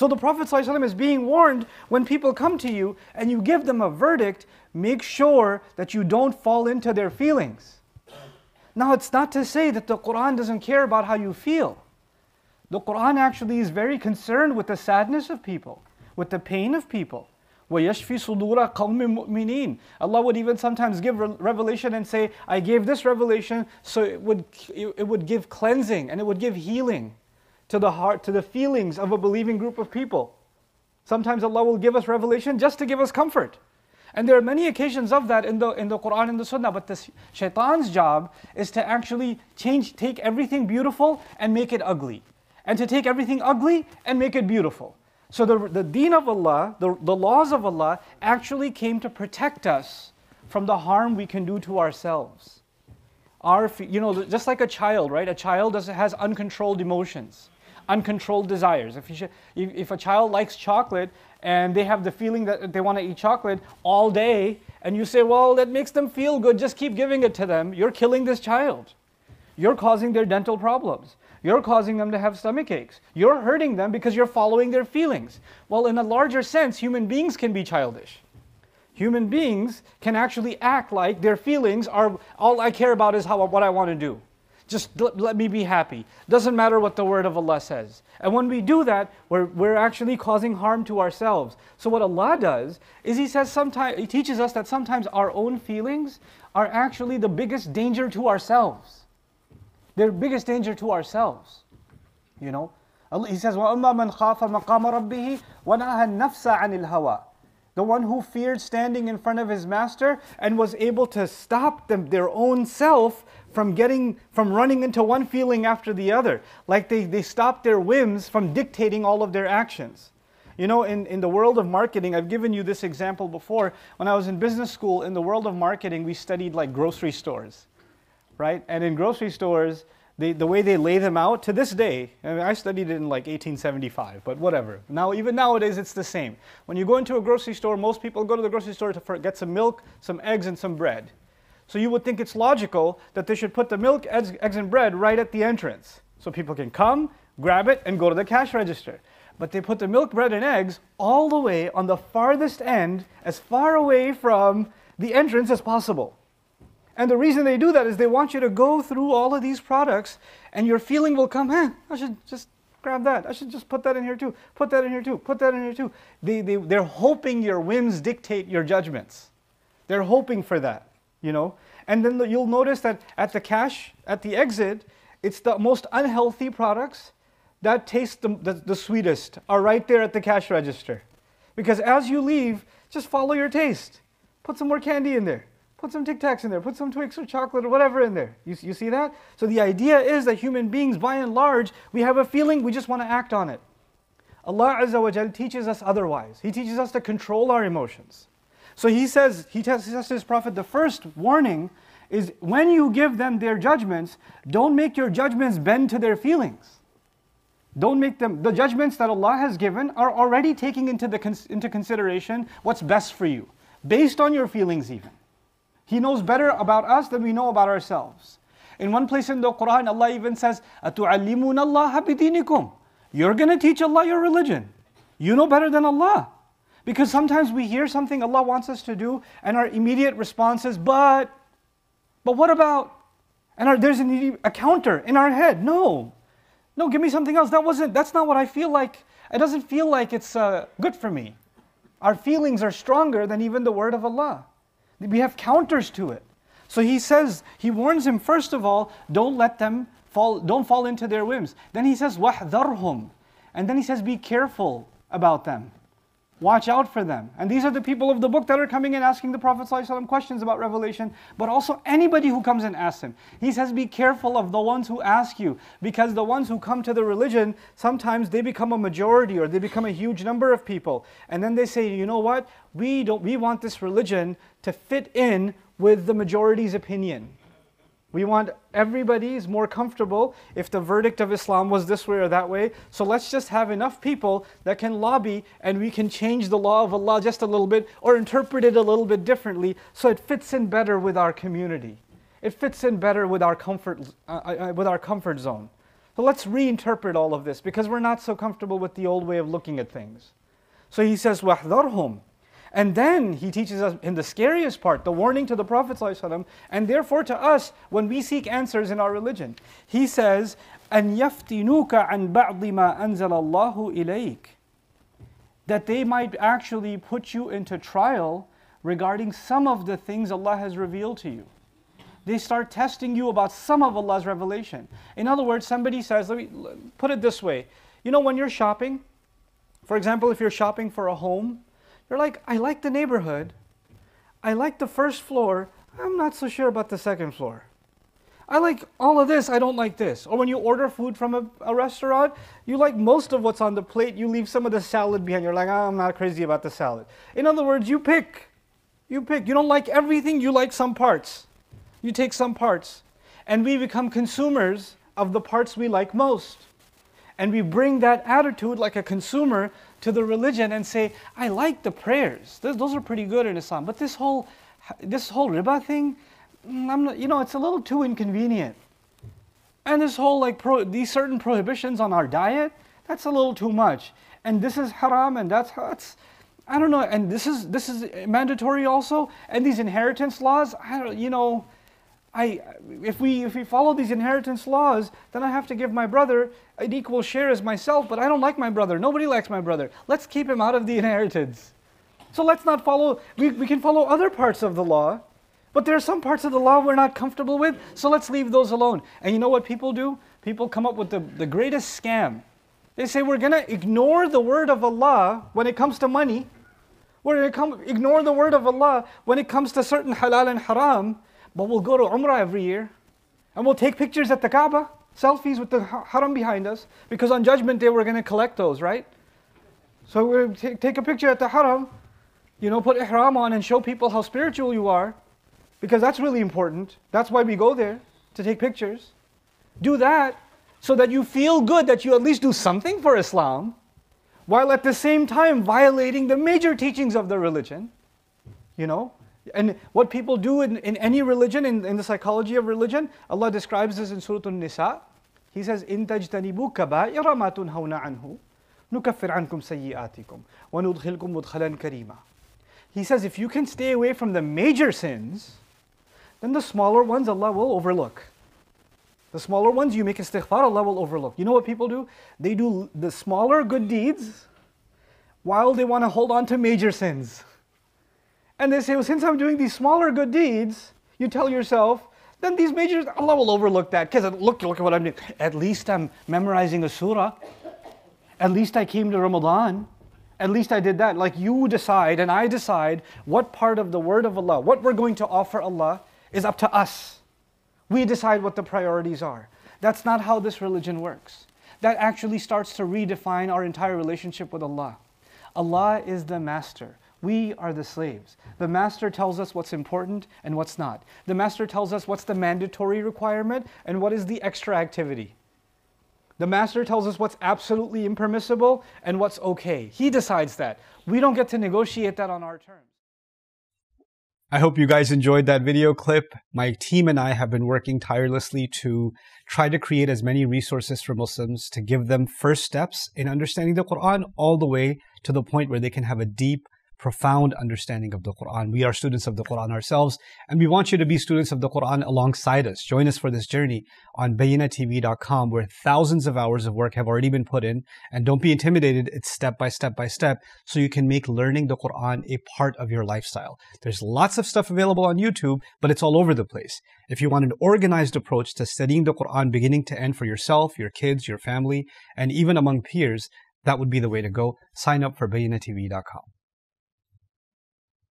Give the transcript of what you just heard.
So the Prophet ﷺ is being warned when people come to you and you give them a verdict, make sure that you don't fall into their feelings. Now, it's not to say that the Quran doesn't care about how you feel. The Quran actually is very concerned with the sadness of people, with the pain of people. وَيَشْفِي صُدُورَ قَوْمٍ مُؤْمِنِينَ Allah would even sometimes give revelation and say, I gave this revelation so it would, it would give cleansing and it would give healing to the heart, to the feelings of a believing group of people. Sometimes Allah will give us revelation just to give us comfort. And there are many occasions of that in the, in the Quran and the Sunnah, but the shaitan's job is to actually change, take everything beautiful and make it ugly. And to take everything ugly and make it beautiful. So the, the deen of Allah, the, the laws of Allah, actually came to protect us from the harm we can do to ourselves. Our, you know, just like a child, right? A child has uncontrolled emotions, uncontrolled desires. If, should, if a child likes chocolate and they have the feeling that they want to eat chocolate all day, and you say, well, that makes them feel good, just keep giving it to them, you're killing this child. You're causing their dental problems. You're causing them to have stomach aches. You're hurting them because you're following their feelings. Well, in a larger sense, human beings can be childish. Human beings can actually act like their feelings are all I care about is how what I want to do. Just let, let me be happy. Doesn't matter what the word of Allah says. And when we do that, we're, we're actually causing harm to ourselves. So what Allah does is He says sometimes He teaches us that sometimes our own feelings are actually the biggest danger to ourselves. They're biggest danger to ourselves. You know? He says, وَأَمَّا مَنْ خَافَ مَقَامَ رَبِّهِ وَنَهَى النَّفْسَ عَنِ الْهَوَىٰ the one who feared standing in front of his master and was able to stop them, their own self from getting from running into one feeling after the other. Like they, they stopped their whims from dictating all of their actions. You know, in, in the world of marketing, I've given you this example before. When I was in business school, in the world of marketing, we studied like grocery stores right? And in grocery stores, they, the way they lay them out to this day, I, mean, I studied it in like 1875, but whatever. Now, even nowadays, it's the same. When you go into a grocery store, most people go to the grocery store to get some milk, some eggs, and some bread. So you would think it's logical that they should put the milk, eggs, eggs and bread right at the entrance. So people can come, grab it, and go to the cash register. But they put the milk, bread, and eggs all the way on the farthest end, as far away from the entrance as possible. And the reason they do that is they want you to go through all of these products and your feeling will come, eh, I should just grab that. I should just put that in here too. Put that in here too. Put that in here too. They, they, they're hoping your whims dictate your judgments. They're hoping for that, you know. And then you'll notice that at the cash, at the exit, it's the most unhealthy products that taste the, the, the sweetest are right there at the cash register. Because as you leave, just follow your taste. Put some more candy in there. Put some Tic Tacs in there, put some Twix or chocolate or whatever in there. You, you see that? So the idea is that human beings, by and large, we have a feeling, we just want to act on it. Allah Azza wa Jal teaches us otherwise. He teaches us to control our emotions. So he says, he to his prophet, the first warning is when you give them their judgments, don't make your judgments bend to their feelings. Don't make them, the judgments that Allah has given are already taking into, the, into consideration what's best for you, based on your feelings even. He knows better about us than we know about ourselves. In one place in the Quran, Allah even says, أَتُعَلِّمُونَ اللَّهَ بِدِينِكُمْ You're going to teach Allah your religion. You know better than Allah. Because sometimes we hear something Allah wants us to do, and our immediate response is, but, but what about? And our, there's an, a counter in our head. No, no, give me something else. That wasn't, that's not what I feel like. It doesn't feel like it's uh, good for me. Our feelings are stronger than even the word of Allah. We have counters to it. So he says, he warns him, first of all, don't let them fall, don't fall into their whims. Then he says, وَحْذَرْهُمْ And then he says, be careful about them. Watch out for them. And these are the people of the book that are coming and asking the Prophet ﷺ questions about Revelation, but also anybody who comes and asks him. He says, Be careful of the ones who ask you, because the ones who come to the religion, sometimes they become a majority or they become a huge number of people. And then they say, You know what? We, don't, we want this religion to fit in with the majority's opinion. We want everybody's more comfortable if the verdict of Islam was this way or that way. So let's just have enough people that can lobby and we can change the law of Allah just a little bit or interpret it a little bit differently so it fits in better with our community. It fits in better with our comfort, uh, uh, uh with our comfort zone. So But let's reinterpret all of this because we're not so comfortable with the old way of looking at things. So he says, وَاحْذَرْهُمْ and then he teaches us in the scariest part, the warning to the Prophet ﷺ, and therefore to us when we seek answers in our religion. He says, أَن يَفْتِنُوكَ عَن بَعْضِ مَا أَنزَلَ اللَّهُ إِلَيْكَ That they might actually put you into trial regarding some of the things Allah has revealed to you. They start testing you about some of Allah's revelation. In other words, somebody says, let me put it this way. You know, when you're shopping, for example, if you're shopping for a home, they're like, I like the neighborhood. I like the first floor. I'm not so sure about the second floor. I like all of this, I don't like this. Or when you order food from a, a, restaurant, you like most of what's on the plate, you leave some of the salad behind. You're like, oh, I'm not crazy about the salad. In other words, you pick. You pick. You don't like everything, you like some parts. You take some parts. And we become consumers of the parts we like most. And we bring that attitude like a consumer to the religion and say, I like the prayers. Those are pretty good in Islam. But this whole, this whole riba thing, mm, I'm not, you know, it's a little too inconvenient. And this whole like pro, these certain prohibitions on our diet, that's a little too much. And this is haram and that's that's I don't know. And this is this is mandatory also. And these inheritance laws, I don't you know, I, if, we, if we follow these inheritance laws, then I have to give my brother an equal share as myself, but I don't like my brother. Nobody likes my brother. Let's keep him out of the inheritance. So let's not follow, we, we can follow other parts of the law, but there are some parts of the law we're not comfortable with, so let's leave those alone. And you know what people do? People come up with the, the greatest scam. They say we're going to ignore the word of Allah when it comes to money. We're going to ignore the word of Allah when it comes to certain halal and haram but we'll go to Umrah every year and we'll take pictures at the Kaaba, selfies with the haram behind us, because on Judgment Day we're going to collect those, right? So we take, take a picture at the haram, you know, put ihram on and show people how spiritual you are, because that's really important. That's why we go there, to take pictures. Do that so that you feel good that you at least do something for Islam, while at the same time violating the major teachings of the religion. You know, and what people do in, in any religion, in, in the psychology of religion, Allah describes this in Surah An-Nisa. He says, إِن تَجْتَنِبُوا كَبَائِرَ مَا تُنْهَوْنَ عَنْهُ نُكَفِّرْ عَنْكُمْ سَيِّئَاتِكُمْ وَنُدْخِلْكُمْ مُدْخَلًا كَرِيمًا He says, if you can stay away from the major sins, then the smaller ones Allah will overlook. The smaller ones you make istighfar, Allah will overlook. You know what people do? They do the smaller good deeds while they want to hold on to major sins. And they say, well, since I'm doing these smaller good deeds, you tell yourself, then these majors, Allah will overlook that. Because look, look at what I'm doing. At least I'm memorizing a surah. At least I came to Ramadan. At least I did that. Like you decide and I decide what part of the word of Allah, what we're going to offer Allah, is up to us. We decide what the priorities are. That's not how this religion works. That actually starts to redefine our entire relationship with Allah. Allah is the master. We are the slaves. The master tells us what's important and what's not. The master tells us what's the mandatory requirement and what is the extra activity. The master tells us what's absolutely impermissible and what's okay. He decides that. We don't get to negotiate that on our terms. I hope you guys enjoyed that video clip. My team and I have been working tirelessly to try to create as many resources for Muslims to give them first steps in understanding the Quran all the way to the point where they can have a deep profound understanding of the Quran. We are students of the Quran ourselves, and we want you to be students of the Quran alongside us. Join us for this journey on bayyinahtv.com, where thousands of hours of work have already been put in. And don't be intimidated, it's step by step by step, so you can make learning the Quran a part of your lifestyle. There's lots of stuff available on YouTube, but it's all over the place. If you want an organized approach to studying the Quran beginning to end for yourself, your kids, your family, and even among peers, that would be the way to go. Sign up for bayyinahtv.com.